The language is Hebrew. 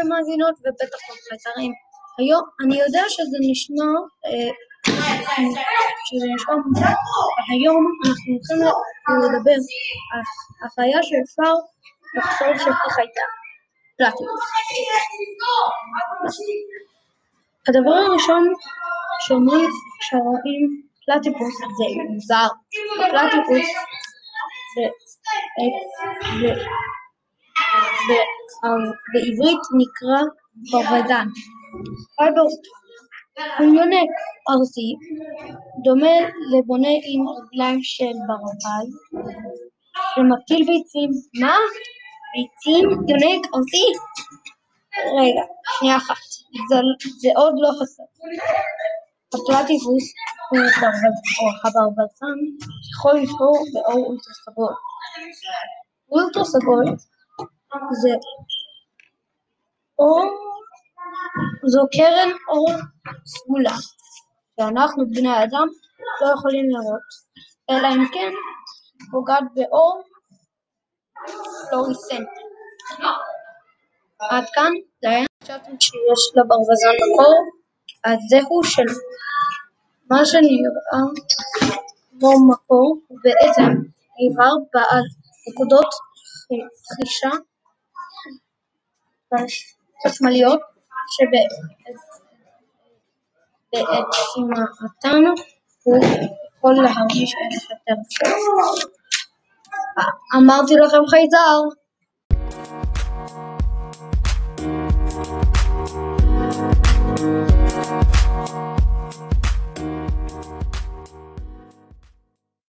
המאזינות ובטח בפלטרים. היום אני יודע שזה נשמע אה, שזה נשמע מוזר, היום אנחנו הולכים לדבר על החיה שאפשר לחשוב שכך הייתה. הדבר הראשון שאומרים כשרואים פלטיפוס זה מוזר, פלטיפוס זה בעברית נקרא ברווזן. יונק ארסי, דומה לבונה עם רגליים של ברווז, ומטיל ביצים. מה? ביצים? יונק ארסי? רגע, שנייה אחת, זה עוד לא חסר. הפלטיפוס הוא הברווזן יכול לבחור באור אולטרה סגול. זה אור, זו קרן אור סגולה שאנחנו בני האדם לא יכולים לראות, אלא אם כן פוגעת באור פלוריסנטי. עד כאן זה היה חשבתם שיש לברווזן מקור, אז זהו שלא. מה שנראה כמו מקור בעצם איבר בעל נקודות חישה חשמליות שבעצימתן הוא יכול להרגיש את שלו. אמרתי לכם חייזר